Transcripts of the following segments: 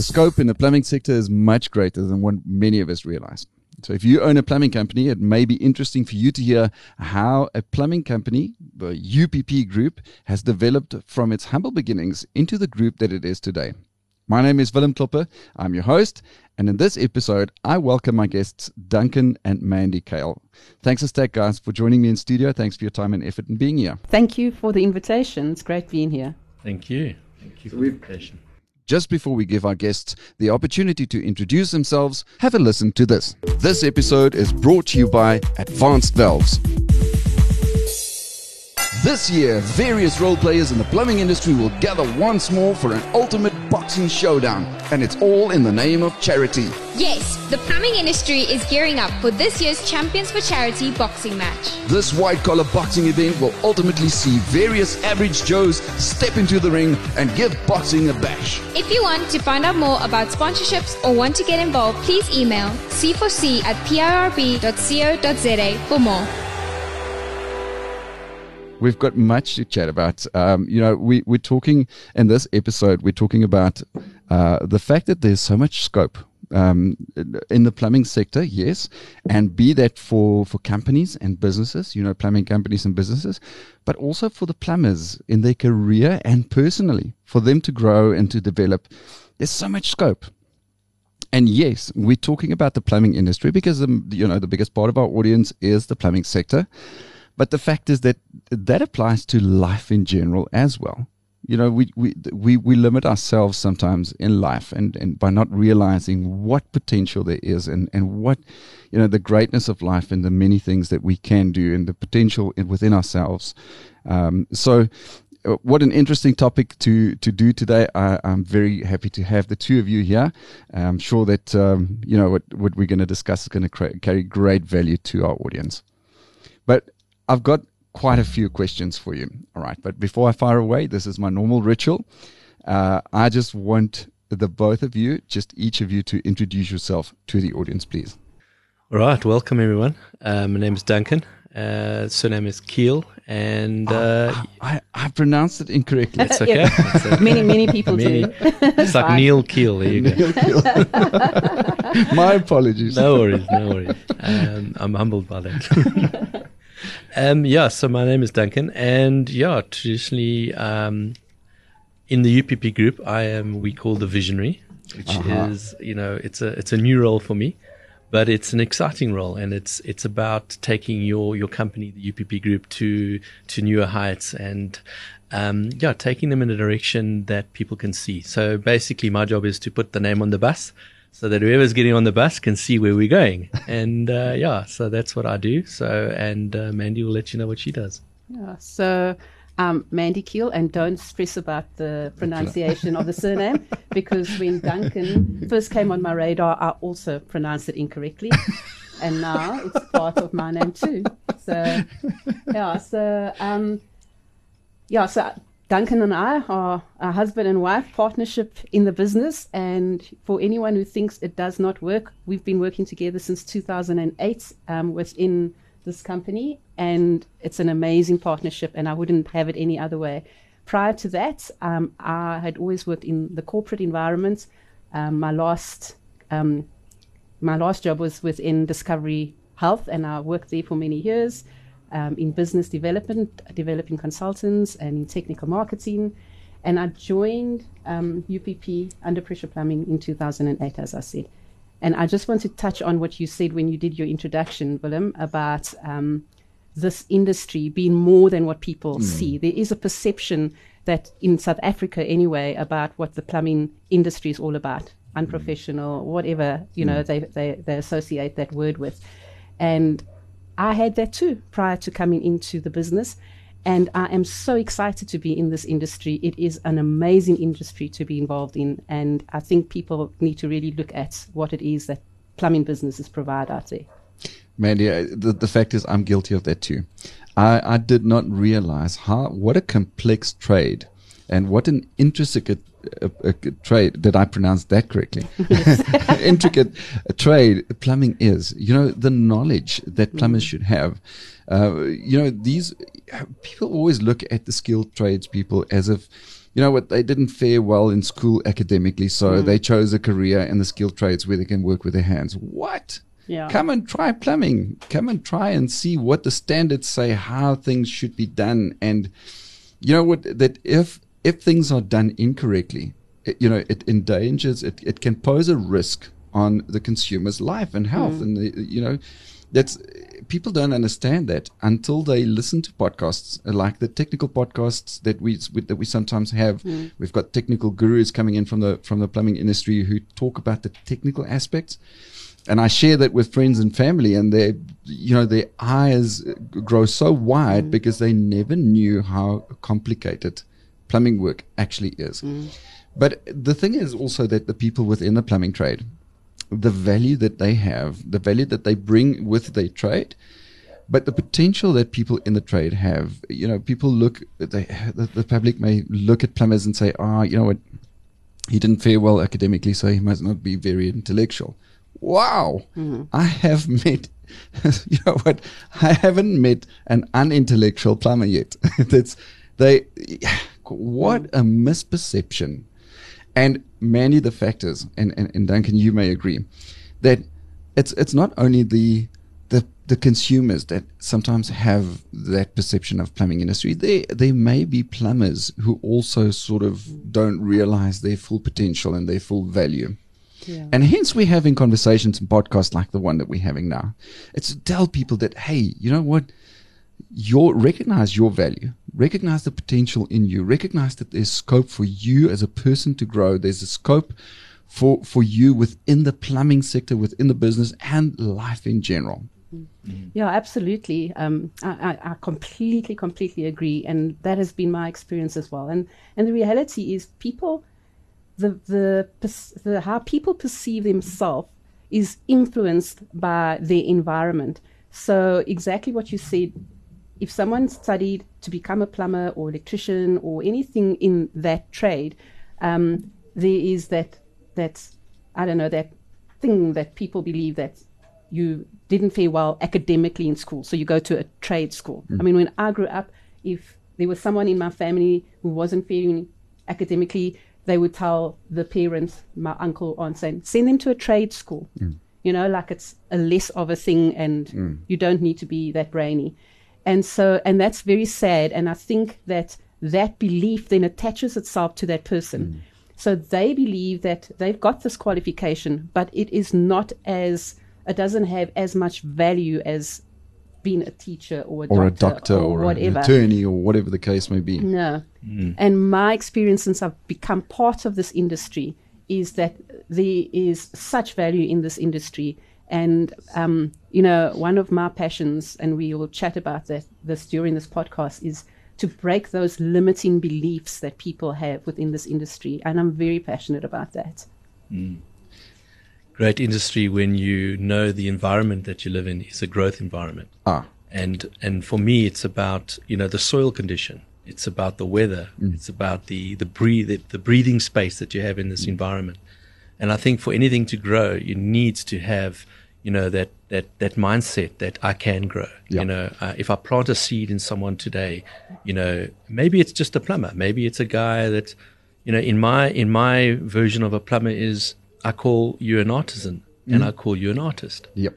The scope in the plumbing sector is much greater than what many of us realize. So, if you own a plumbing company, it may be interesting for you to hear how a plumbing company, the UPP Group, has developed from its humble beginnings into the group that it is today. My name is Willem Klopper. I'm your host, and in this episode, I welcome my guests Duncan and Mandy Kale. Thanks a stack, guys, for joining me in studio. Thanks for your time and effort in being here. Thank you for the invitation. It's great being here. Thank you. Thank you for the invitation. Just before we give our guests the opportunity to introduce themselves, have a listen to this. This episode is brought to you by Advanced Valves. This year, various role players in the plumbing industry will gather once more for an ultimate boxing showdown, and it's all in the name of charity. Yes, the plumbing industry is gearing up for this year's Champions for Charity boxing match. This white collar boxing event will ultimately see various average Joes step into the ring and give boxing a bash. If you want to find out more about sponsorships or want to get involved, please email c4c at pirb.co.za for more. We've got much to chat about. Um, you know, we, we're talking in this episode, we're talking about uh, the fact that there's so much scope um, in the plumbing sector, yes, and be that for, for companies and businesses, you know, plumbing companies and businesses, but also for the plumbers in their career and personally, for them to grow and to develop. There's so much scope. And yes, we're talking about the plumbing industry because um, you know the biggest part of our audience is the plumbing sector. But the fact is that that applies to life in general as well. You know, we, we, we, we limit ourselves sometimes in life and, and by not realizing what potential there is and, and what, you know, the greatness of life and the many things that we can do and the potential within ourselves. Um, so, uh, what an interesting topic to to do today. I, am very happy to have the two of you here. I'm sure that um, you know what what we're going to discuss is going to carry great value to our audience. But I've got quite a few questions for you. All right. But before I fire away, this is my normal ritual. Uh, I just want the both of you, just each of you, to introduce yourself to the audience, please. All right. Welcome, everyone. Uh, my name is Duncan. Uh, surname is Keel, and uh, oh, I, I pronounced it incorrectly. It's okay. yeah. Many many people many, do. it's like Neil Keel. There you Neil go. My apologies. No worries. No worries. Um, I'm humbled by that. Um, yeah, so my name is Duncan, and yeah, traditionally um, in the UPP group, I am we call the visionary, which uh-huh. is you know it's a it's a new role for me, but it's an exciting role, and it's it's about taking your your company, the UPP group, to to newer heights, and um, yeah, taking them in a direction that people can see. So basically, my job is to put the name on the bus so that whoever's getting on the bus can see where we're going. And uh, yeah, so that's what I do. So, and uh, Mandy will let you know what she does. Yeah, so um, Mandy Keel, and don't stress about the pronunciation of the surname because when Duncan first came on my radar, I also pronounced it incorrectly. and now it's part of my name too. So, yeah, so, um, yeah, so Duncan and I are a husband and wife partnership in the business. And for anyone who thinks it does not work, we've been working together since 2008 um, within this company. And it's an amazing partnership, and I wouldn't have it any other way. Prior to that, um, I had always worked in the corporate environment. Um, my last um, my last job was within Discovery Health, and I worked there for many years um, in business development, developing consultants, and in technical marketing. And I joined um, UPP Under Pressure Plumbing in 2008, as I said. And I just want to touch on what you said when you did your introduction, Willem, about um, this industry being more than what people mm. see. There is a perception that in South Africa, anyway, about what the plumbing industry is all about unprofessional, whatever you know mm. they, they, they associate that word with. And I had that too prior to coming into the business. And I am so excited to be in this industry. It is an amazing industry to be involved in. And I think people need to really look at what it is that plumbing businesses provide out there. Mandy, uh, the, the fact is, I'm guilty of that too. I, I did not realize how what a complex trade and what an intricate uh, uh, trade. Did I pronounce that correctly? intricate uh, trade plumbing is. You know the knowledge that plumbers should have. Uh, you know these people always look at the skilled trades people as if you know what they didn't fare well in school academically, so they chose a career in the skilled trades where they can work with their hands. What? Yeah. Come and try plumbing. Come and try and see what the standards say, how things should be done, and you know what? That if if things are done incorrectly, it, you know, it endangers. It it can pose a risk on the consumer's life and health, mm. and the, you know, that's people don't understand that until they listen to podcasts uh, like the technical podcasts that we that we sometimes have. Mm. We've got technical gurus coming in from the from the plumbing industry who talk about the technical aspects and I share that with friends and family, and they, you know, their eyes grow so wide mm. because they never knew how complicated plumbing work actually is. But the thing is also that the people within the plumbing trade, the value that they have, the value that they bring with their trade, but the potential that people in the trade have, you know, people look, they, the, the public may look at plumbers and say, ah, you know what, he didn't fare well academically, so he must not be very intellectual. Wow, I have met, you know what, I haven't met an unintellectual plumber yet. That's they, what a misperception. And many of the factors, and, and, and Duncan, you may agree, that it's it's not only the the the consumers that sometimes have that perception of plumbing industry. There there may be plumbers who also sort of don't realize their full potential and their full value. Yeah. And hence we're having conversations and podcasts like the one that we're having now. It's to tell people that, hey, you know what? Your recognize your value, recognize the potential in you, recognize that there's scope for you as a person to grow. There's a scope for for you within the plumbing sector, within the business, and life in general. Yeah, absolutely. Um, I, I, I completely, completely agree, and that has been my experience as well. And and the reality is, people, the the, the how people perceive themselves is influenced by their environment. So exactly what you said. If someone studied to become a plumber or electrician or anything in that trade, um, there is that that I don't know that thing that people believe that you didn't fare well academically in school, so you go to a trade school. Mm. I mean, when I grew up, if there was someone in my family who wasn't faring academically, they would tell the parents, my uncle, aunt, saying, send them to a trade school. Mm. You know, like it's a less of a thing and mm. you don't need to be that brainy. And so, and that's very sad. And I think that that belief then attaches itself to that person. Mm. So they believe that they've got this qualification, but it is not as, it doesn't have as much value as being a teacher or a Or a doctor, doctor or, whatever. an attorney or whatever the case may be. No. Mm. And my experience since I've become part of this industry is that there is such value in this industry. And, um, you know, one of my passions, and we will chat about that, this during this podcast, is to break those limiting beliefs that people have within this industry. And I'm very passionate about that. Great industry when you know the environment that you live in is a growth environment. Ah, and and for me it's about you know the soil condition. It's about the weather. It's about the the breathe the, the breathing space that you have in this environment. And i think for anything to grow you need to have you know that that that mindset that i can grow Yeah. you know uh, if i plant a seed in someone today you know maybe it's just a plumber maybe it's a guy that you know in my in my version of a plumber is i call you an artisan and i call you an artist yep.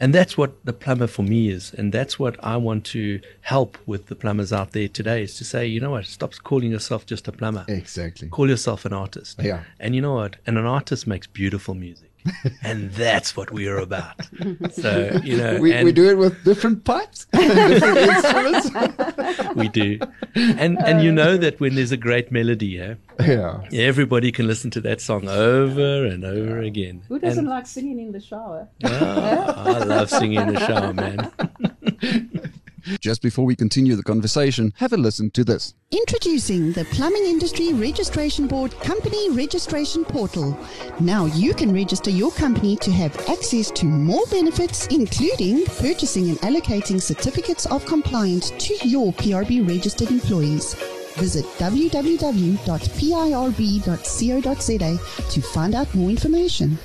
and that's what the plumber for me is. And that's what I want to help with the plumbers out there today is to say, you know what, stop calling yourself just a plumber. Exactly. Call yourself an artist. Yeah. And you know what? And an artist makes beautiful music. And that's what we are about. So, you know, We, we do it with different pipes, different instruments. we do. And and you know that when there's a great melody, yeah, Yeah. everybody can listen to that song over and over again. Who doesn't And- like singing in the shower? Ah, I love singing in the shower, man. Just before we continue the conversation, have a listen to this. Introducing the Plumbing Industry Registration Board Company Registration Portal. Now you can register your company to have access to more benefits, including purchasing and allocating certificates of compliance to your PRB registered employees. Visit www.pirb.co.za to find out more information.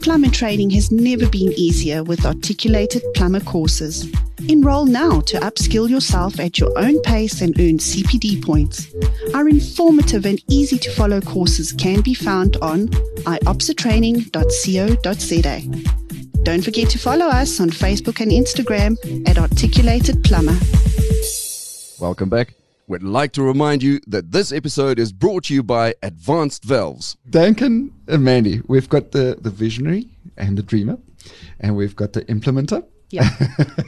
Plumber training has never been easier with articulated plumber courses. Enroll now to upskill yourself at your own pace and earn CPD points. Our informative and easy to follow courses can be found on iopsatraining.co.za. Don't forget to follow us on Facebook and Instagram at Articulated Plumber. Welcome back. We'd like to remind you that this episode is brought to you by Advanced Valves. Duncan and Mandy, we've got the, the visionary and the dreamer, and we've got the implementer. Yeah.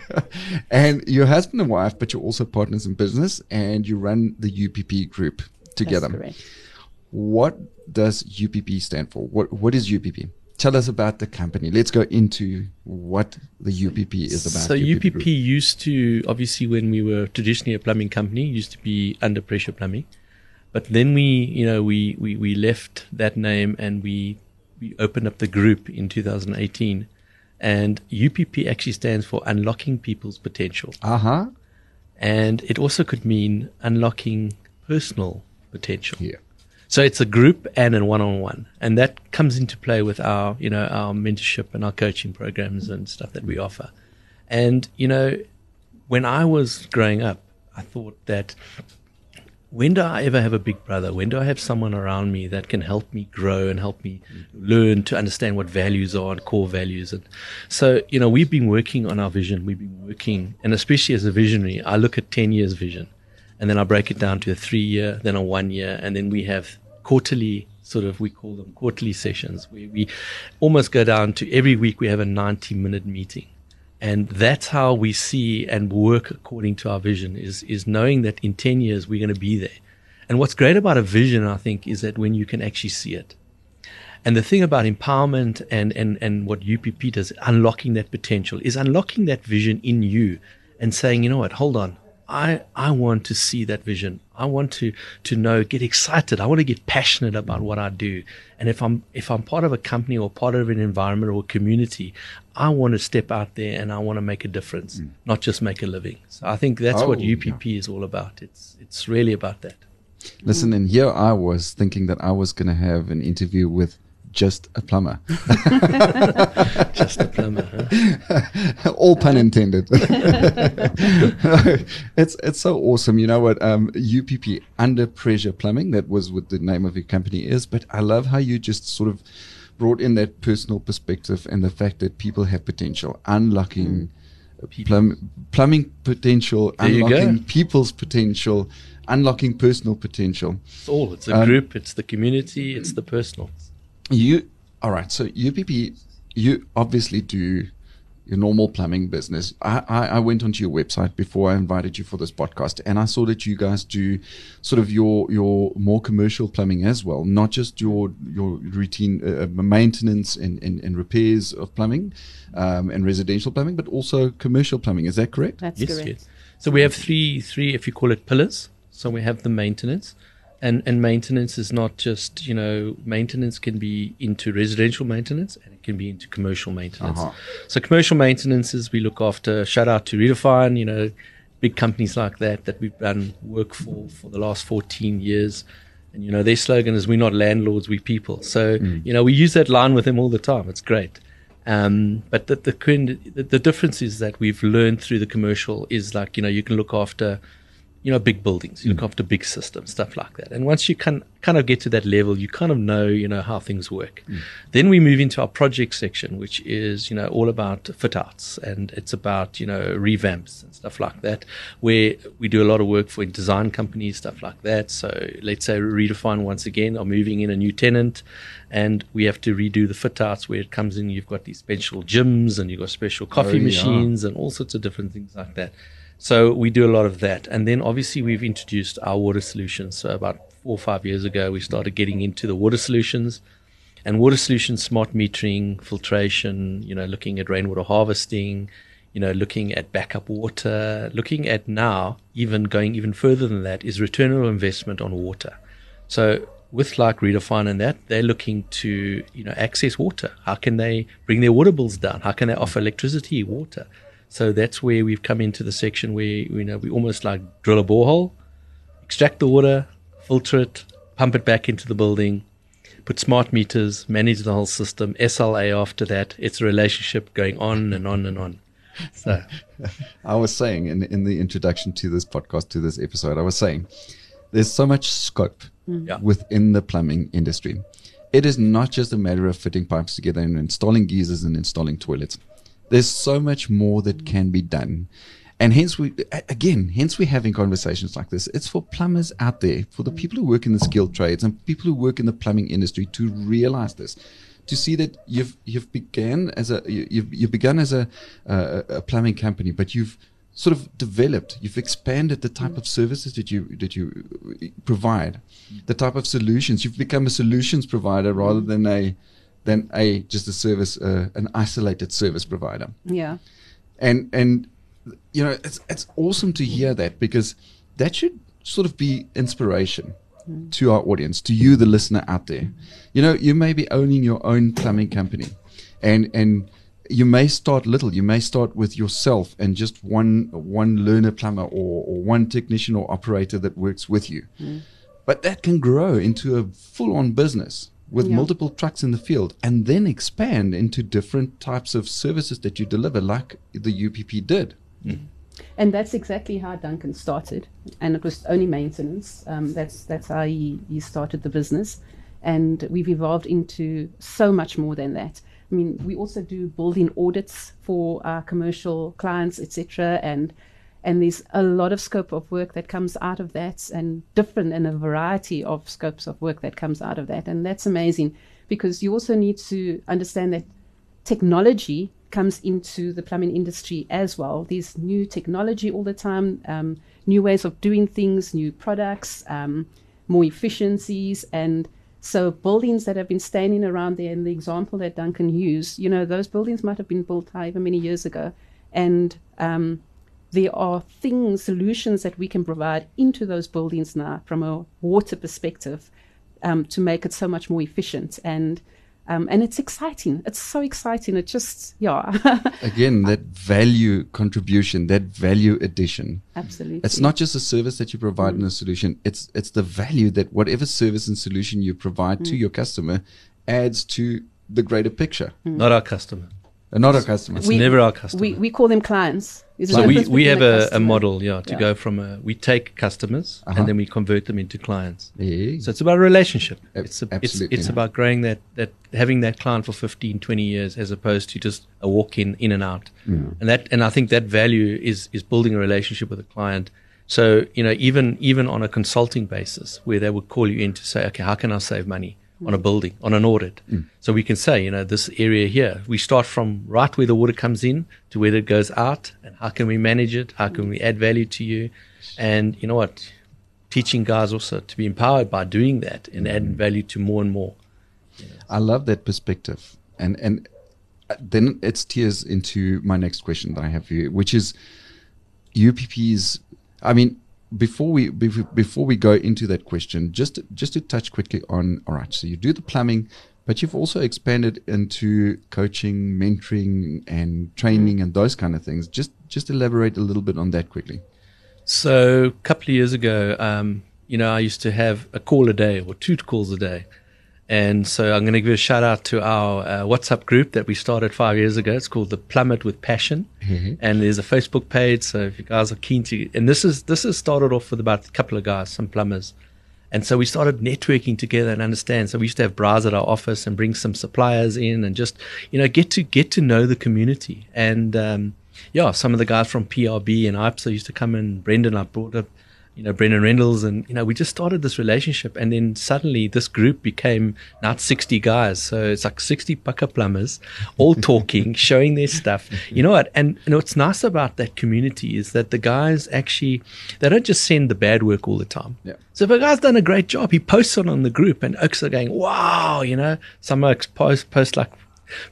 and your husband and wife, but you're also partners in business, and you run the UPP group together. That's correct. What does UPP stand for? What What is UPP? Tell us about the company. Let's go into what the UPP is about. So UPP Group. used to obviously when we were traditionally a plumbing company used to be under pressure plumbing, but then we you know we we, we left that name and we we opened up the group in 2018, and UPP actually stands for unlocking people's potential, Uh huh. and it also could mean unlocking personal potential. Yeah. So it's a group and a one-on-one, and that comes into play with our, you know, our mentorship and our coaching programs and stuff that we offer. And you know, when I was growing up, I thought that when do I ever have a big brother? When do I have someone around me that can help me grow and help me learn to understand what values are and core values? And so, you know, we've been working on our vision. We've been working, and especially as a visionary, I look at 10 years vision and then I break it down to a three year, then a one year, and then we have quarterly sort of we call them quarterly sessions where we almost go down to every week we have a 90 minute meeting. And that's how we see and work according to our vision is is knowing that in 10 years we're going to be there. And what's great about a vision i think is that when you can actually see it. And the thing about empowerment and, and, and what UPP does, unlocking that potential, is unlocking that vision in you and saying, you know what, hold on. I, I want to see that vision. I want to, to know, get excited. I want to get passionate about what I do. And if I'm, if I'm part of a company or part of an environment or a community, I want to step out there and I want to make a difference, hmm. not just make a living. So I think that's what Oh, yeah. UPP is all about. It's, it's really about that. Listen, and here I was thinking that I was going to have an interview with just a plumber. Just a plumber. Huh? All pun intended. it's it's so awesome. You know what? Um, UPP under pressure plumbing. That was what the name of your company is. But I love how you just sort of brought in that personal perspective and the fact that people have potential, unlocking plum, plumbing potential, There unlocking people's potential, unlocking personal potential. It's all. It's a Um, group. It's the community. It's the personal. You all right? So UPP, you obviously do your normal plumbing business. I, I, I went onto your website before I invited you for this podcast, and I saw that you guys do sort of your your more commercial plumbing as well, not just your your routine uh, maintenance and, and, and repairs of plumbing um, and residential plumbing, but also commercial plumbing. Is that correct? That's yes, correct. yes. So we have three, three, if you call it pillars. So we have the maintenance, and and maintenance is not just you know maintenance can be into residential maintenance and it can be into commercial maintenance. Uh-huh. So commercial maintenance is we look after. Shout out to Redefine, you know, big companies like that that we've done work for for the last 14 years. And you know their slogan is "We're not landlords, we're people." So you know we use that line with them all the time. It's great. Um, but the, the the the difference is that we've learned through the commercial is like you know you can look after you know big buildings, you look mm. after big systems, stuff like that. And once you can kind of get to that level, you kind of know you know how things work. Mm. Then we move into our project section, which is you know all about fit outs and it's about you know revamps and stuff like that, where we do a lot of work for design companies, stuff like that. So let's say Redefine once again are moving in a new tenant, and we have to redo the fit outs where it comes in. You've got these special gyms and you've got special coffee oh, yeah. machines and all sorts of different things like that. So we do a lot of that. And then obviously we've introduced our water solutions. So about four or five years ago, we started getting into the water solutions and water solutions, smart metering, filtration, you know, looking at rainwater harvesting, you know, looking at backup water, looking at now, even going even further than that, is return on investment on water. So with like Redefine and that, they're looking to, you know, access water. How can they bring their water bills down? How can they offer electricity, water? So that's where we've come into the section where, you know, we almost like drill a borehole, extract the water, filter it, pump it back into the building, put smart meters, manage the whole system, SLA after that. It's a relationship going on and on and on. So I was saying in in the introduction to this podcast, to this episode, I was saying there's so much scope mm. Yeah. within the plumbing industry. It is not just a matter of fitting pipes together and installing geysers and installing toilets. There's so much more that mm. can be done. And hence we again, hence we're having conversations like this. It's for plumbers out there, for the people who work in the skilled trades and people who work in the plumbing industry to realize this to see that you've you've began as a you- you've you've begun as a uh, a plumbing company, but you've sort of developed, you've expanded the type of mm. services that you that you uh, provide, the type of solutions. You've become a solutions provider rather mm. than a than a just a service, uh, an isolated service provider. Yeah. and and you know it's it's awesome to hear that because that should sort of be inspiration to our audience to you the listener out there. You know you may be owning your own plumbing company and and you may start little. You may start with yourself and just one one learner plumber or, or one technician or operator that works with you. But that can grow into a full-on business with Yeah. multiple trucks in the field and then expand into different types of services that you deliver like the UPP did. And that's exactly how Duncan started, and it was only maintenance. Um, that's that's how he, he started the business, and we've evolved into so much more than that. I mean, we also do building audits for our commercial clients, etc., and and there's a lot of scope of work that comes out of that, and different and a variety of scopes of work that comes out of that, and that's amazing because you also need to understand that technology comes into the plumbing industry as well. There's new technology all the time, um, new ways of doing things, new products, um, more efficiencies, and so buildings that have been standing around there. And the example that Duncan used, you know, those buildings might have been built however many years ago, and um, there are things, solutions that we can provide into those buildings now from a water perspective um, to make it so much more efficient and um, and it's exciting. It's so exciting. It just yeah, Again, that value contribution, that value addition. absolutely. It's not just a service that you provide and a solution. It's it's the value that whatever service and solution you provide to your customer adds to the greater picture. not our customer. Uh, not our customer. It's never our customer. We we call them clients. A so we, we have a a, a model, yeah, to Yeah. go from a, we take customers Uh-huh. and then we convert them into clients. Yeah. So it's about a relationship. Ab- It's, a, it's, it's about growing that, that, having that client for 15, 20 years as opposed to just a walk in, in and out. And that, and I think that value is, is building a relationship with a client. So, you know, even, even on a consulting basis where they would call you in to say, okay, how can I save money on a building, on an audit? So we can say, you know, this area here, we start from right where the water comes in to where it goes out and how can we manage it? How can we add value to you? And you know what? teaching guys also to be empowered by doing that and adding value to more and more. I love that perspective, and and uh, then it steers into my next question that I have for you, which is UPP's. I mean, before we before we go into that question, just just to touch quickly on. All right, so you do the plumbing, but you've also expanded into coaching, mentoring, and training, and those kind of things. Just just elaborate a little bit on that quickly. So a couple of years ago, um, you know, I used to have a call a day or two calls a day. And so I'm going to give a shout out to our uh, WhatsApp group that we started five years ago. It's called the Plummet with Passion, and there's a Facebook page. So if you guys are keen to, and this is this is started off with about a couple of guys, some plumbers, and so we started networking together and understand. So we used to have braais at our office and bring some suppliers in and just you know get to get to know the community. And um, yeah, some of the guys from PRB and IOPSA used to come in. Brendan, I brought up you know, Brendan Rendels, and you know, we just started this relationship, and then suddenly this group became not 60 guys, so it's like 60 pucker plumbers, all talking, showing their stuff. Mm-hmm. You know what? And know, what's nice about that community is that the guys actually they don't just send the bad work all the time. Yeah. So if a guy's done a great job, he posts it on the group, and okes are going, "Wow!" You know, some okes post post like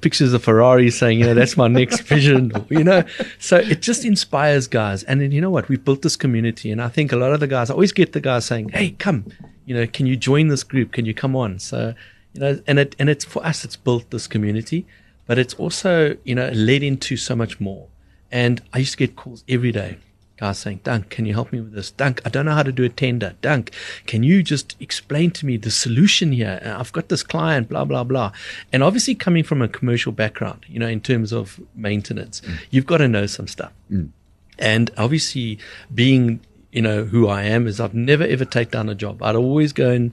pictures of Ferrari saying, you know, that's my next vision, you know. So it just inspires guys. And then you know what? We've built this community, and I think a lot of the guys I always get the guys saying, "Hey, come, you know, can you join this group? Can you come on?" So you know, and it and it's for us, it's built this community, but it's also you know led into so much more. And I used to get calls every day guys saying, Dunk, can you help me with this? Dunk, I don't know how to do a tender. Dunk, can you just explain to me the solution here? Uh, I've got this client, blah, blah, blah. And obviously, coming from a commercial background, you know, in terms of maintenance, mm. you've got to know some stuff. Mm. And obviously, being, you know, who I am, is I've never ever take down a job. I'd always go and,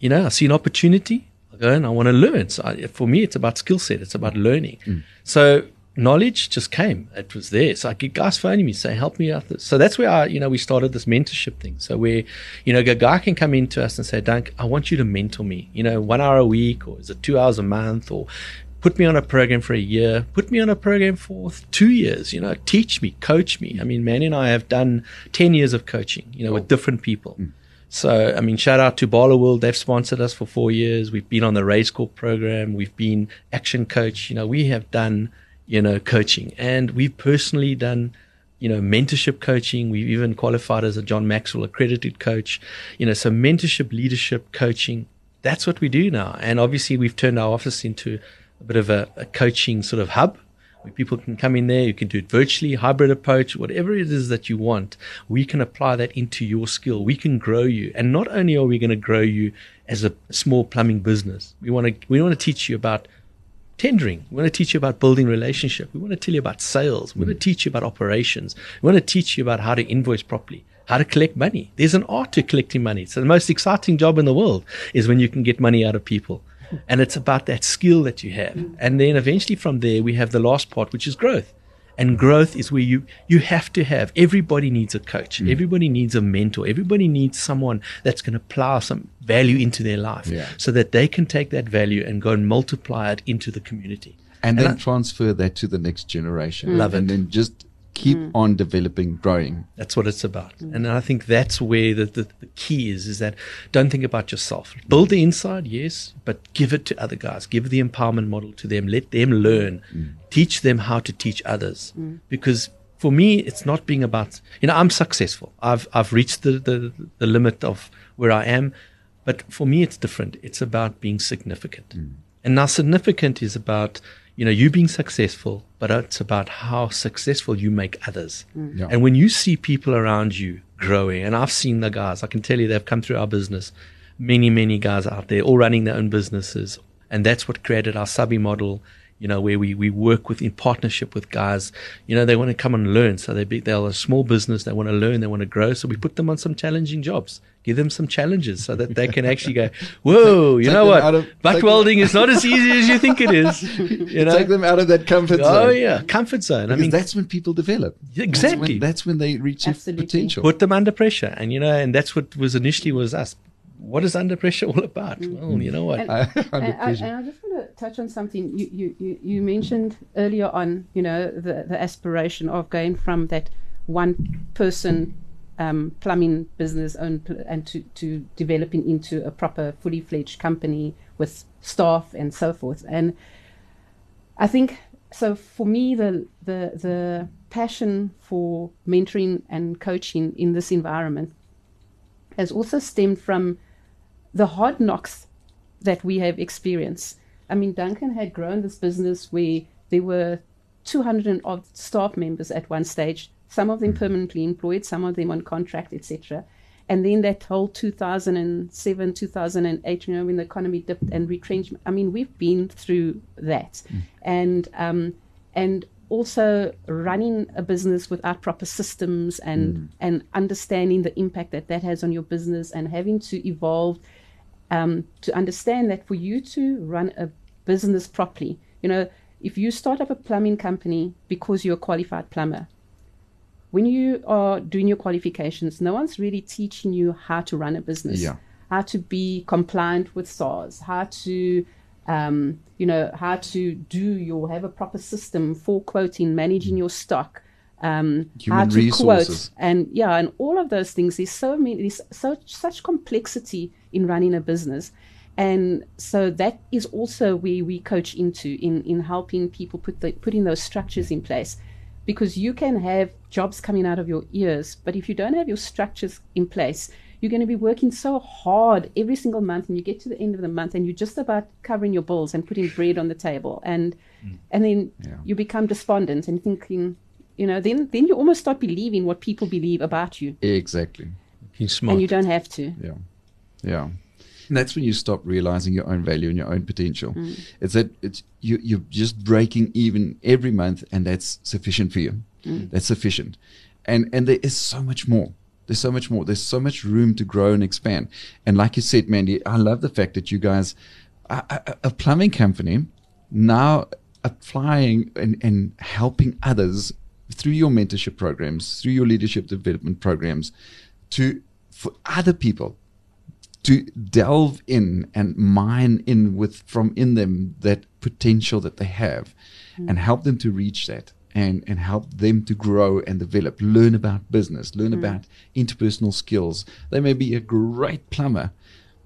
you know, I see an opportunity, I go and I want to learn. So I, for me, it's about skill set, it's about learning. Mm. So knowledge just came. It was there. So I get guys phoning me, saying, help me out. So that's where I, you know, we started this mentorship thing. So where, you know, a guy can come into us and say, Dunk, I want you to mentor me, you know, one hour a week or is it two hours a month or put me on a program for a year, put me on a program for two years, you know, teach me, coach me. I mean, Manny and I have done 10 years of coaching, you know, oh. with different people. Mm. So, I mean, shout out to Barloworld. They've sponsored us for four years. We've been on the Raizcorp program. We've been action coach. You know, we have done you know, coaching. And we've personally done, you know, mentorship coaching. We've even qualified as a John Maxwell accredited coach. You know, so mentorship, leadership, coaching. That's what we do now. And obviously, we've turned our office into a bit of a, a coaching sort of hub where people can come in there. You can do it virtually, hybrid approach, whatever it is that you want. We can apply that into your skill. We can grow you. And not only are we going to grow you as a small plumbing business, we want to, we want to teach you about tendering. We want to teach you about building relationship. We want to tell you about sales. We want to mm. teach you about operations. We want to teach you about how to invoice properly, how to collect money. There's an art to collecting money. So the most exciting job in the world is when you can get money out of people. And it's about that skill that you have. Mm. And then eventually from there, we have the last part, which is growth. And growth is where you you have to have everybody needs a coach, mm. everybody needs a mentor, everybody needs someone that's going to plow some value into their life, yeah. so that they can take that value and go and multiply it into the community, and, and then I, transfer that to the next generation. Love it, and then just keep mm. on developing, growing. That's what it's about. Mm. And I think that's where the, the, the, key is, is that don't think about yourself. Build the inside, yes, but give it to other guys. Give the empowerment model to them. Let them learn. Mm. Teach them how to teach others. Mm. Because for me, it's not being about, you know, I'm successful. I've, I've reached the, the, the limit of where I am. But for me, it's different. It's about being significant. Mm. And now significant is about you know, you being successful, but it's about how successful you make others. Mm. Yeah. And when you see people around you growing, and I've seen the guys, I can tell you they've come through our business. Many, many guys out there, all running their own businesses. And that's what created our subby model you know, where we, we work with in partnership with guys. You know, they want to come and learn. So they be, they're a small business. They want to learn. They want to grow. So we put them on some challenging jobs, give them some challenges so that they can actually go, whoa, you know what? Of, Butt welding is not as easy as you think it is. You know? Take them out of that comfort oh, zone. Oh yeah. Comfort zone. Because I mean, that's when people develop. Exactly. That's when, that's when they reach their potential. Put them under pressure. And, you know, and that's what was initially was us what is under pressure all about? Mm. Well, you know what? And, and, I, and, I, just want to touch on something you, you, you, you mentioned earlier on, you know, the, the aspiration of going from that one person um, plumbing business owned pl- and to, to developing into a proper fully fledged company with staff and so forth. And I think so for me the the the passion for mentoring and coaching in this environment has also stemmed from the hard knocks that we have experienced. I mean, Duncan had grown this business where there were 200 odd staff members at one stage, some of them permanently employed, some of them on contract, etc. And then that whole 2007, 2008, you know, when the economy dipped and retrenchment. I mean, we've been through that, mm. and um, and also running a business without proper systems and mm. and understanding the impact that that has on your business and having to evolve um, to understand that for you to run a business properly, you know, if you start up a plumbing company because you're a qualified plumber, when you are doing your qualifications, no one's really teaching you how to run a business, yeah. how to be compliant with SARS, how to, um, you know, how to do your have a proper system for quoting, managing your stock, um, Human how to resources. quote, and yeah, and all of those things. There's so many, there's so such complexity in running a business. And so that is also where we coach into in, in helping people put the, putting those structures in place. Because you can have jobs coming out of your ears, but if you don't have your structures in place, you're going to be working so hard every single month and you get to the end of the month and you're just about covering your bills and putting bread on the table and and then Yeah. you become despondent and thinking you know then then you almost start believing what people believe about you Exactly. Being smart. and you don't have to Yeah. Yeah. And that's when you stop realizing your own value and your own potential. Mm. It's that it's you you're just breaking even every month and that's sufficient for you. Mm. That's sufficient. And and there is so much more. There's so much more. There's so much room to grow and expand. And like you said, Mandy, I love the fact that you guys a, a, a plumbing company now applying and, and helping others through your mentorship programs, through your leadership development programs, to for other people to delve in and mine in with from in them that potential that they have hmm. and help them to reach that and and help them to grow and develop. Learn about business learn hmm. about interpersonal skills. They may be a great plumber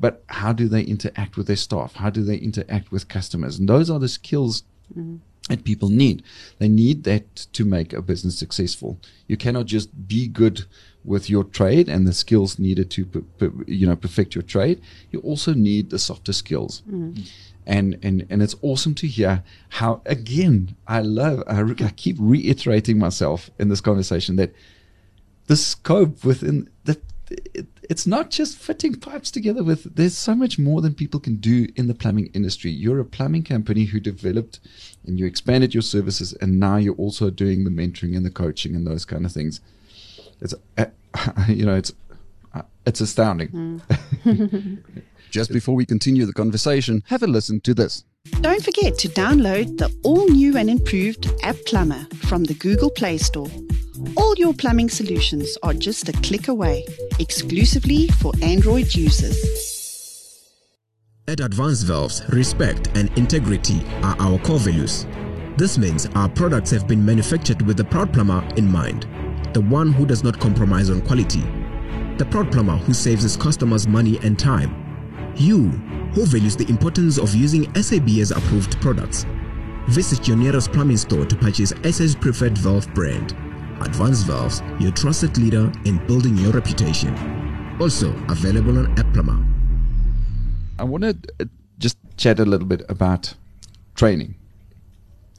but how do they interact with their staff? How do they interact with customers? And those are the skills hmm. That people need. They need that to make a business successful. You cannot just be good with your trade and the skills needed to, you know, perfect your trade. You also need the softer skills. Mm. And, and and it's awesome to hear how again I love I, re- I keep reiterating myself in this conversation that the scope within that it's not just fitting pipes together with there's so much more than people can do in the plumbing industry. You're a plumbing company who developed and you expanded your services and now you're also doing the mentoring and the coaching and those kind of things. It's uh, you know it's uh, it's astounding. Just before we continue the conversation, have a listen to this. Don't forget to download the all new and improved App Plumber from the Google Play Store. All your plumbing solutions are just a click away, exclusively for Android users. At Advanced Valves, respect and integrity are our core values. This means our products have been manufactured with the proud plumber in mind, the one who does not compromise on quality, the proud plumber who saves his customers money and time, you who values the importance of using SABS approved products. Visit your nearest plumbing store to purchase SA's preferred valve brand. Advanced Valves, your trusted leader in building your reputation. Also available on App Plumber. I want to uh, just chat a little bit about training.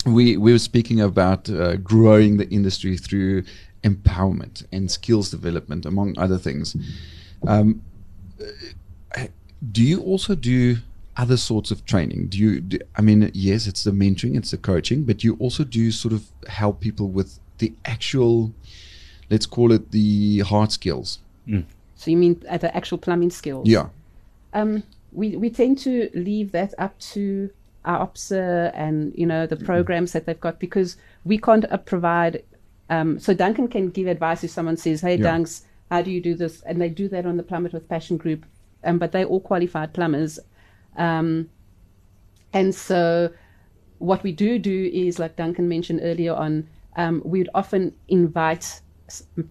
We we were speaking about uh, growing the industry through empowerment and skills development, among other things. Um, do you also do other sorts of training? Do you? Do, I mean, yes, it's the mentoring, it's the coaching, but you also do sort of help people with the actual, let's call it the hard skills. so you mean at the actual plumbing skills Yeah. um, we, we tend to leave that up to IOPSA and you know the programs that they've got because we can't uh, provide. Um, so Duncan can give advice if someone says, "Hey, Yeah. Dunks, how do you do this?" and they do that on the Plummet with Passion group, um, but they're all qualified plumbers, um, and so what we do do is, like Duncan mentioned earlier on, um, we would often invite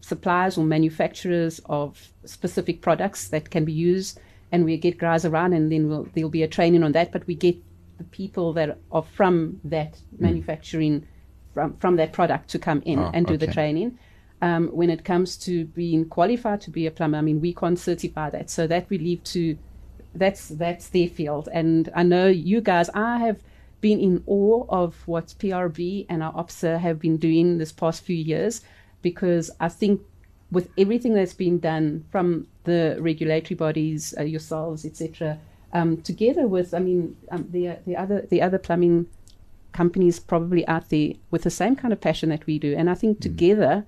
suppliers or manufacturers of specific products that can be used, and we get guys around, and then we'll, there'll be a training on that. But we get the people that are from that manufacturing, from from that product, to come in Oh, and do the training. Um, when it comes to being qualified to be a plumber, I mean, we can't certify that, so that we leave to that's that's their field. And I know you guys, I have been in awe of what PRB and IOPSA have been doing this past few years because I think with everything that's been done from the regulatory bodies, uh, yourselves, etc., um, together with, I mean, um, the the other the other plumbing companies probably out there with the same kind of passion that we do, and I think together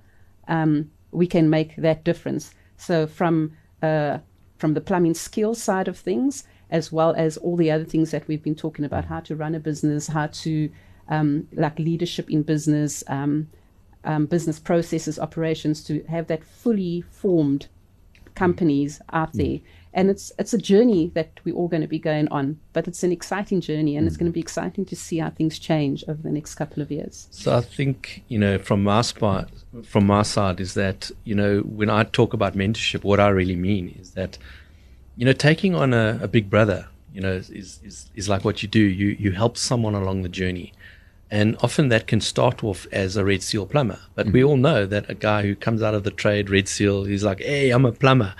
um, we can make that difference. So from uh, from the plumbing skills side of things, as well as all the other things that we've been talking about, how to run a business, how to um, like leadership in business, um, um, business processes, operations, to have that fully formed companies out there. And it's it's a journey that we're all going to be going on, but it's an exciting journey, and it's mm. going to be exciting to see how things change over the next couple of years. So I think you know from my spot, from my side, is that you know when I talk about mentorship, what I really mean is that you know taking on a, a big brother, you know, is, is, is like what you do. You, you help someone along the journey. And often that can start off as a Red Seal plumber. But we mm. all know that a guy who comes out of the trade, Red Seal, he's like, hey, I'm a plumber.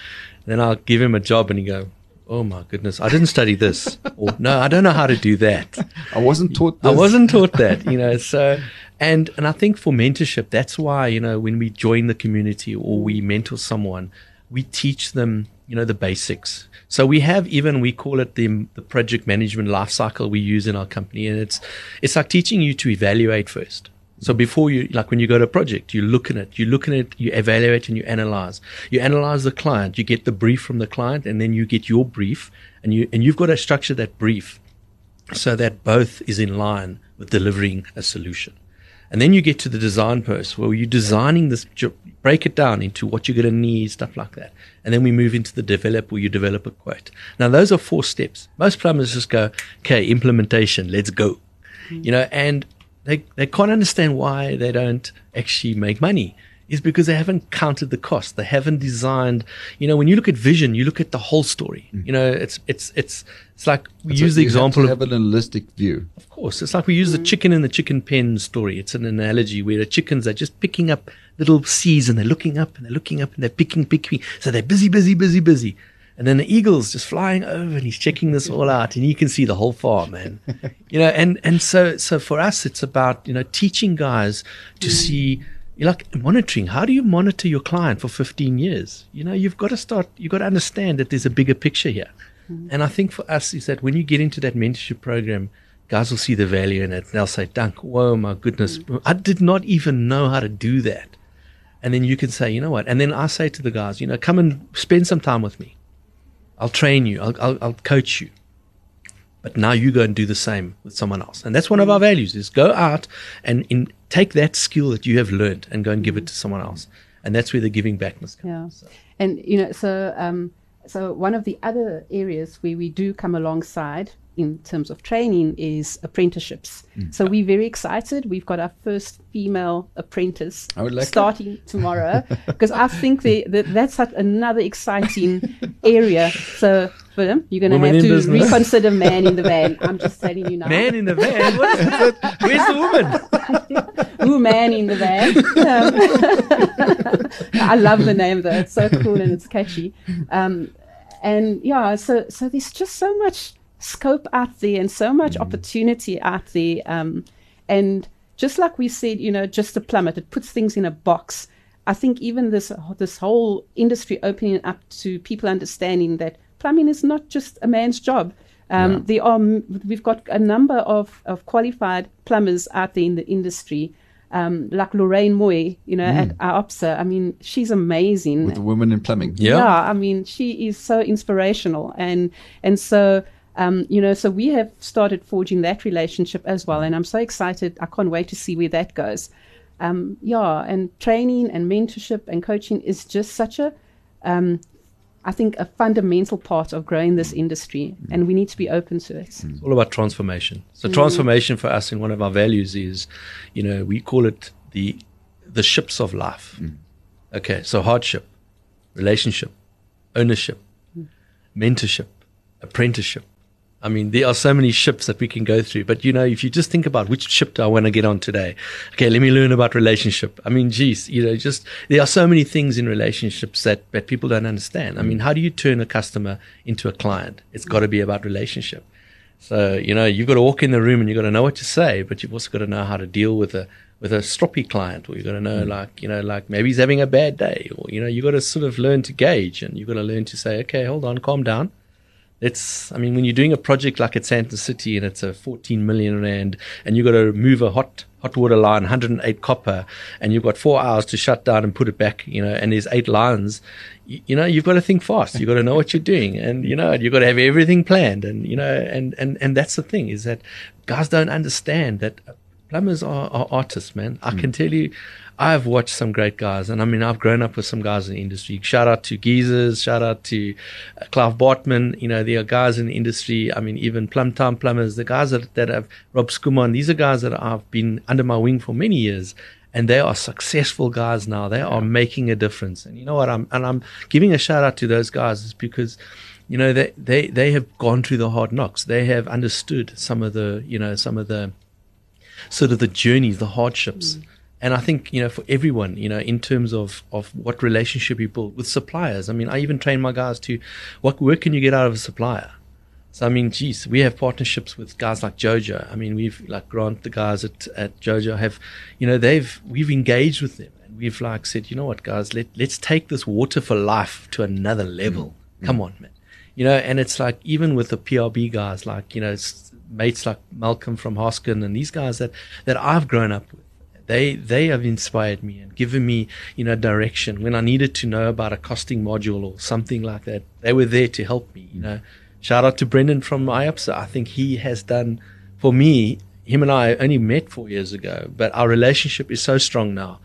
Then I'll give him a job and he go, oh my goodness, I didn't study this. or no, I don't know how to do that. I wasn't taught that I wasn't taught that, you know. So, and and I think for mentorship, that's why you know when we join the community or we mentor someone, we teach them you know the basics. So we have even we call it the the project management life cycle we use in our company, and it's it's like teaching you to evaluate first. So before you, like when you go to a project, you look at it, you look at it, you evaluate and you analyze. You analyze the client, you get the brief from the client, and then you get your brief, and you and you've got to structure that brief so that both is in line with delivering a solution. And then you get to the design post where you're designing this, break it down into what you're going to need, stuff like that. And then we move into the develop where you develop a quote. Now, those are four steps. Most plumbers just go, okay, implementation, let's go. Mm-hmm. You know, and they, they can't understand why they don't actually make money is because they haven't counted the cost. They haven't designed, you know, when you look at vision, you look at the whole story. Mm. You know, it's, it's, it's, it's like we So use the you have example of have an holistic view. of course, it's like we use the mm. chicken in the chicken pen story. It's an analogy where the chickens are just picking up little seeds and they're looking up and they're looking up and they're picking, picking. So they're busy, busy, busy, busy. And then the eagle's just flying over and he's checking this all out and you can see the whole farm, man. you know, and, and so, so for us, it's about, you know, teaching guys to mm. see, like monitoring. How do you monitor your client for 15 years? You know, you've got to start, you've got to understand that there's a bigger picture here. Mm-hmm. And I think for us is that when you get into that mentorship program, guys will see the value in it. They'll say, Dunk, whoa, my goodness, mm. I did not even know how to do that. And then you can say, you know what? And then I say to the guys, you know, come and spend some time with me. I'll train you. I'll, I'll, I'll coach you. But now you go and do the same with someone else. And that's one of our values is go out and in, take that skill that you have learned and go and give it to someone else. And that's where the giving back must come. Yeah. And you know, so um, so one of the other areas where we do come alongside in terms of training is apprenticeships. Mm. So we're very excited. We've got our first female apprentice I would like starting tomorrow because I think the, the, that's another exciting area. So Willem, you're going to have to business. reconsider man in the van. I'm just telling you now. Man in the van? What is that? Where's the woman? Ooh, man in the van. Um, I love the name though; it's so cool and it's catchy. Um, and yeah, so so there's just so much scope out there and so much opportunity out there. Um, and just like we said, you know, just a plummet, it puts things in a box. I think even this this whole industry opening up to people understanding that plumbing is not just a man's job. Um, There are we've got a number of, of qualified plumbers out there in the industry, um, like Lorraine Moy, you know, at IOPSA. I mean, she's amazing. With the women in plumbing. Yeah. I mean, she is so inspirational, and and so um, you know, so we have started forging that relationship as well, and I'm so excited. I can't wait to see where that goes. Um, yeah, and training and mentorship and coaching is just such a, um, I think, a fundamental part of growing this industry, and we need to be open to it. It's all about transformation. So transformation for us in one of our values is, you know, we call it the the ships of life. Okay, so hardship, relationship, ownership, mentorship, apprenticeship. I mean, there are so many ships that we can go through. But you know, if you just think about which ship do I want to get on today? Okay, let me learn about relationship. I mean, geez, you know, just there are so many things in relationships that that people don't understand. I mean, how do you turn a customer into a client? It's got to be about relationship. So you know, you've got to walk in the room and you've got to know what to say, but you've also got to know how to deal with a with a stroppy client, or you've got to know mm. like you know like maybe he's having a bad day, or you know you've got to sort of learn to gauge, and you've got to learn to say, okay, hold on, calm down. It's, I mean, when you're doing a project like at Sandton City and it's a 14 million rand and you've got to move a hot, hot water line, 108 copper, and you've got four hours to shut down and put it back, you know, and there's eight lines, you, you know, you've got to think fast. You've got to know what you're doing and, you know, you've got to have everything planned. And, you know, and, and, and that's the thing is that guys don't understand that plumbers are, are artists, man. I hmm. can tell you, I've watched some great guys, and I mean, I've grown up with some guys in the industry. Shout out to Geezers, shout out to uh, Clive Bartman. You know, there are guys in the industry. I mean, even Plum Town Plumbers, the guys that, that have Rob Skuman, these are guys that I've been under my wing for many years. And they are successful guys now. They are making a difference. And you know what? I'm, and I'm giving a shout out to those guys is because you know, they, they, they have gone through the hard knocks. They have understood some of the, you know, some of the sort of the journeys, the hardships. And I think, you know, for everyone, you know, in terms of, of what relationship you build with suppliers. I mean, I even train my guys to what work can you get out of a supplier? So I mean, geez, we have partnerships with guys like Jojo. I mean, we've like Grant, the guys at, at Jojo have, you know, they've we've engaged with them and we've like said, you know what, guys, let let's take this water for life to another level. Mm-hmm. Come on, man. You know, and it's like even with the PRB guys, like you know, mates like Malcolm from Hoskin and these guys that that I've grown up with they they have inspired me and given me you know direction when I needed to know about a costing module or something like that. They were there to help me. You know, shout out to Brendan from IOPSA. I think he has done for me. Him and I only met four years ago, but our relationship is so strong now.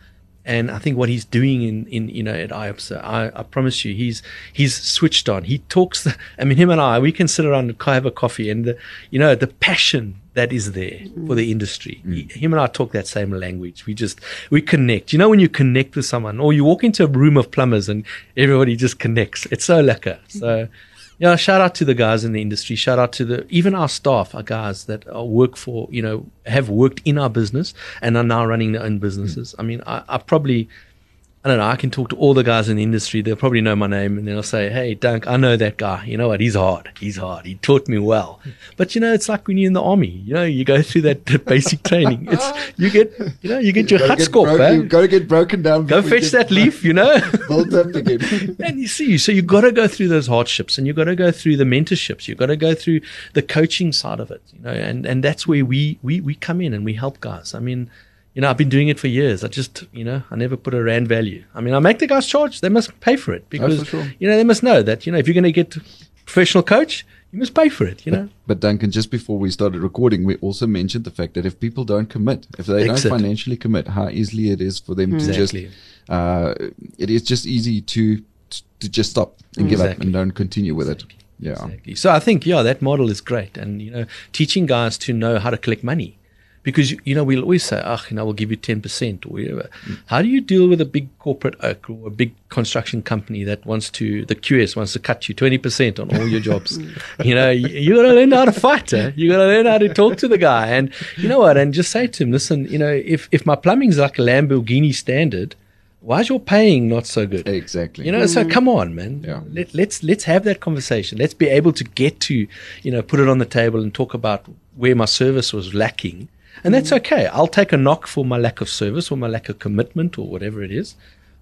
And I think what he's doing in, in you know at IOPSA, I, I promise you, he's he's switched on. He talks. The, I mean, him and I, we can sit around and have a coffee, and the, you know the passion that is there mm. for the industry. He, mm. him and I talk that same language. We just we connect. You know, when you connect with someone, or you walk into a room of plumbers and everybody just connects. It's so lekker. So. Mm-hmm. Yeah, shout out to the guys in the industry. Shout out to the even our staff, our guys that work for you know have worked in our business and are now running their own businesses. I mean, I, I probably I don't know. I can talk to all the guys in the industry. They'll probably know my name and they'll say, Hey, Dunk, I know that guy. You know what? He's hard. He's hard. He taught me well. But you know, it's like when you're in the army, you know, you go through that, that basic training. It's, you get, you know, you get your Gotta hut get score, broken- eh? gotta get broken down. Go fetch that leaf, you know? Built up again. and you see, so you've got to go through those hardships and you've got to go through the mentorships. You've got to go through the coaching side of it, you know, and, and that's where we, we, we come in and we help guys. I mean, you know, I've been doing it for years. I just, you know, I never put a rand value. I mean, I make the guys charge. They must pay for it because, sure. you know, they must know that, you know, if you're going to get professional coach, you must pay for it, you know. But Duncan, just before we started recording, we also mentioned the fact that if people don't commit, if they Exit. don't financially commit, how easily it is for them Exactly. to just, uh, it is just easy to to just stop and give up and don't continue with it. Yeah. Exactly. So I think yeah, that model is great, and you know, teaching guys to know how to collect money, because you know we'll always say, "Ah, you know, we'll give you ten percent or whatever." How do you deal with a big corporate oke or a big construction company that wants to the QS wants to cut you twenty percent on all your jobs? you know, you, you got to learn how to fight. Eh? You got to learn how to talk to the guy, and you know what? And just say to him, "Listen, you know, if if my plumbing's like a Lamborghini standard." Why is your paying not so good? Exactly. You know, so come on, man. Yeah. Let, let's let's have that conversation. Let's be able to get to, you know, put it on the table and talk about where my service was lacking, and that's okay. I'll take a knock for my lack of service or my lack of commitment or whatever it is.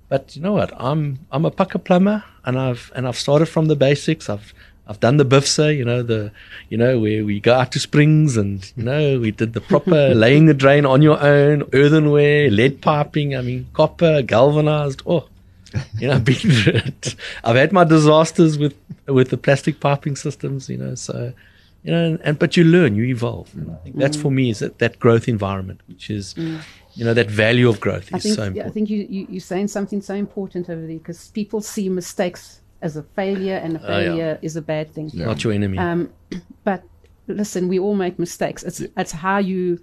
But you know what? I'm I'm a pucker plumber, and I've and I've started from the basics. I've I've done the BIFSA, you know, the you know where we go out to springs, and you know we did the proper laying the drain on your own, earthenware, lead piping. I mean, copper, galvanized. Oh, you know, I've been. I've had my disasters with with the plastic piping systems, you know. So, you know, and, and but you learn, you evolve. And I think that's mm. for me is that, that growth environment, which is, mm. you know, that value of growth I is think, so yeah, I think you, you, you're saying something so important over there because people see mistakes as a failure and a Oh, yeah. failure is a bad thing. Not your enemy. Um, but listen, we all make mistakes. It's, it's how you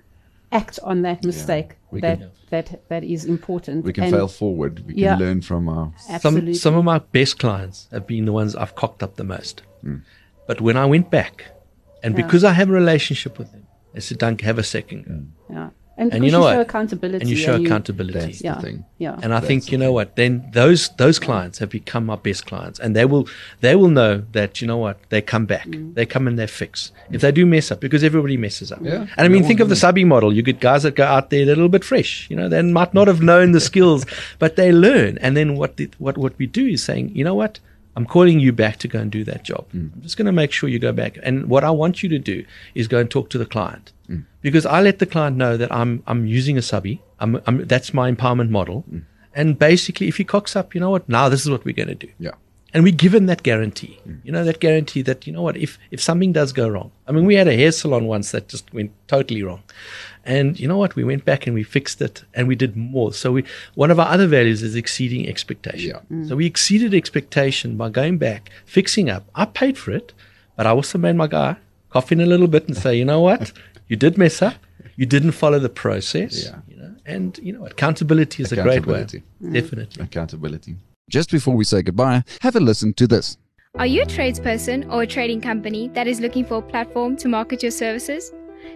act on that mistake We that, can- that, that is important. We can And fail forward. We can Yeah. learn from uh, our. Absolutely. some some of my best clients have been the ones I've cocked up the most. Mm. But when I went back, and because I have a relationship with them, they said, "Dunk, have a second go." yeah. And, And you know show what? accountability. And you show and accountability. That's Yeah. the thing. Yeah. And I think you know what? Then those those clients have become my best clients, and they will they will know that you know what they come back, Mm. they come and they fix. If they do mess up, because everybody messes up. Yeah. And I mean, No think of the subbing model. You get guys that go out there a little bit fresh. You know, they might not have known the skills, but they learn. And then what the, what what we do is saying, you know what? I'm calling you back to go and do that job. Mm. I'm just going to make sure you go back. And what I want you to do is go and talk to the client Mm. because I let the client know that I'm I'm using a subby. I'm, I'm that's my empowerment model. And basically, if he cocks up, you know what? Now this is what we're going to do. Yeah. And we're given that guarantee. You know, that guarantee that, you know what, if, if something does go wrong. I mean, we had a hair salon once that just went totally wrong. And you know what? We went back and we fixed it and we did more. So we, one of our other values is exceeding expectation. Yeah. Mm. So we exceeded expectation by going back, fixing up. I paid for it, but I also made my guy cough in a little bit and say, you know what? You did mess up. You didn't follow the process. Yeah. You know, and you know, accountability is a great way. Accountability. Mm. Definitely. Accountability. Just before we say goodbye, have a listen to this. Are you a tradesperson or a trading company that is looking for a platform to market your services?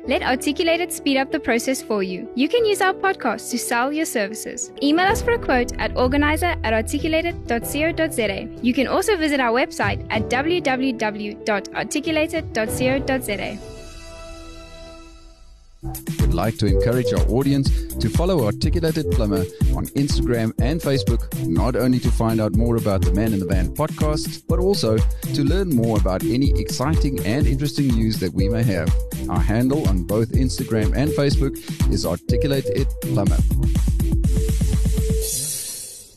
Let Articulated speed up the process for you. You can use our podcast to sell your services. Email us for a quote at organizer at articulated.co.za. You can also visit our website at www.articulated.co.za. We'd like to encourage our audience to follow Articulated Plumber on Instagram and Facebook, not only to find out more about the Man in the Van podcast, but also to learn more about any exciting and interesting news that we may have. Our handle on both Instagram and Facebook is Articulated Plumber.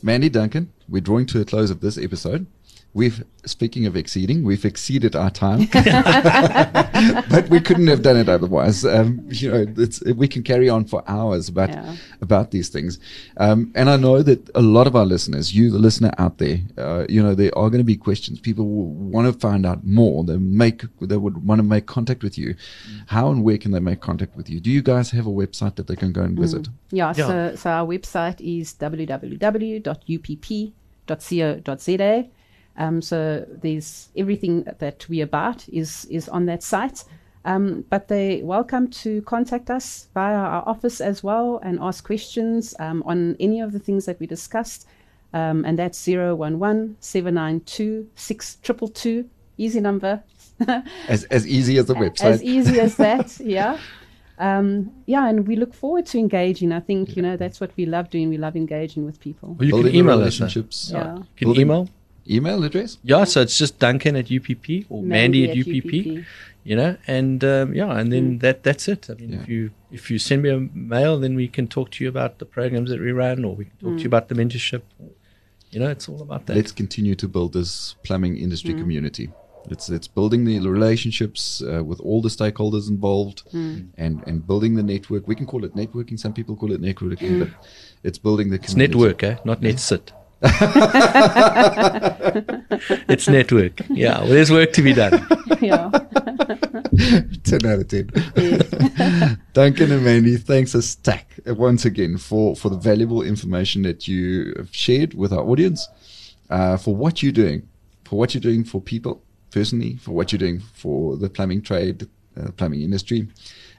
Mandy Duncan, we're drawing to a close of this episode. We've, speaking of exceeding, we've exceeded our time, but we couldn't have done it otherwise. Um, you know, it's, we can carry on for hours about Yeah. about these things. Um, and I know that a lot of our listeners, you, the listener out there, uh, you know, there are going to be questions. People want to find out more. They make, they would want to make contact with you. How and where can they make contact with you? Do you guys have a website that they can go and visit? Yeah, Yeah. So, so our website is www.upp.co.za. Um, so there's everything that we about is is on that site. Um, but they welcome to contact us via our office as well and ask questions um, on any of the things that we discussed. Um, and that's 011 792 6222. Easy number. As, as easy as the website. As easy as that, yeah. Um, yeah, and we look forward to engaging. I think, you know, that's what we love doing. We love engaging with people. Or you Building can email us. uh, relationships. Yeah. You can Building- email. Email address? Yeah, so it's just Duncan at UPP or Mandy, at, UPP, UPP. You know, and um, yeah, and then that that's it. I mean, Yeah. if you if you send me a mail, then we can talk to you about the programs that we run, or we can talk to you about the mentorship. You know, it's all about that. Let's continue to build this plumbing industry community. It's it's building the relationships uh, with all the stakeholders involved, and and building the network. We can call it networking. Some people call it networking, but it's building the It's network, eh? Not net sit. it's network. Yeah, well, there's work to be done. yeah. 10 out of 10. Duncan and Mandy, thanks a stack uh, once again for, for the valuable information that you have shared with our audience, uh, for what you're doing, for what you're doing for people personally, for what you're doing for the plumbing trade, uh, plumbing industry,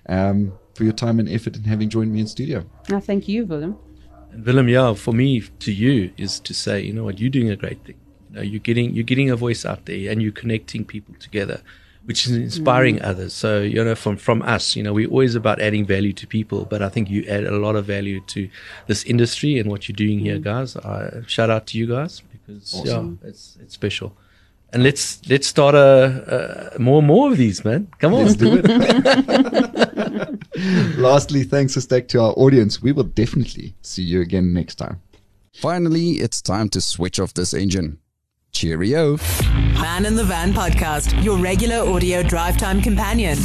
um, for your time and effort and having joined me in studio. No, thank you, Willem. And Willem, yeah, for me to you is to say, you know what, you're doing a great thing. You know, you're getting you're getting a voice out there, and you're connecting people together, which is inspiring mm. others. So you know, from from us, you know, we're always about adding value to people, but I think you add a lot of value to this industry and what you're doing here, mm. guys. I shout out to you guys because yeah, it's it's special. And let's let's start a, a more and more of these, man. Come on, Let's do it. Lastly, thanks a stack to our audience. We will definitely see you again next time. Finally, it's time to switch off this engine. Cheerio. Man in the Van podcast, your regular audio drive time companion.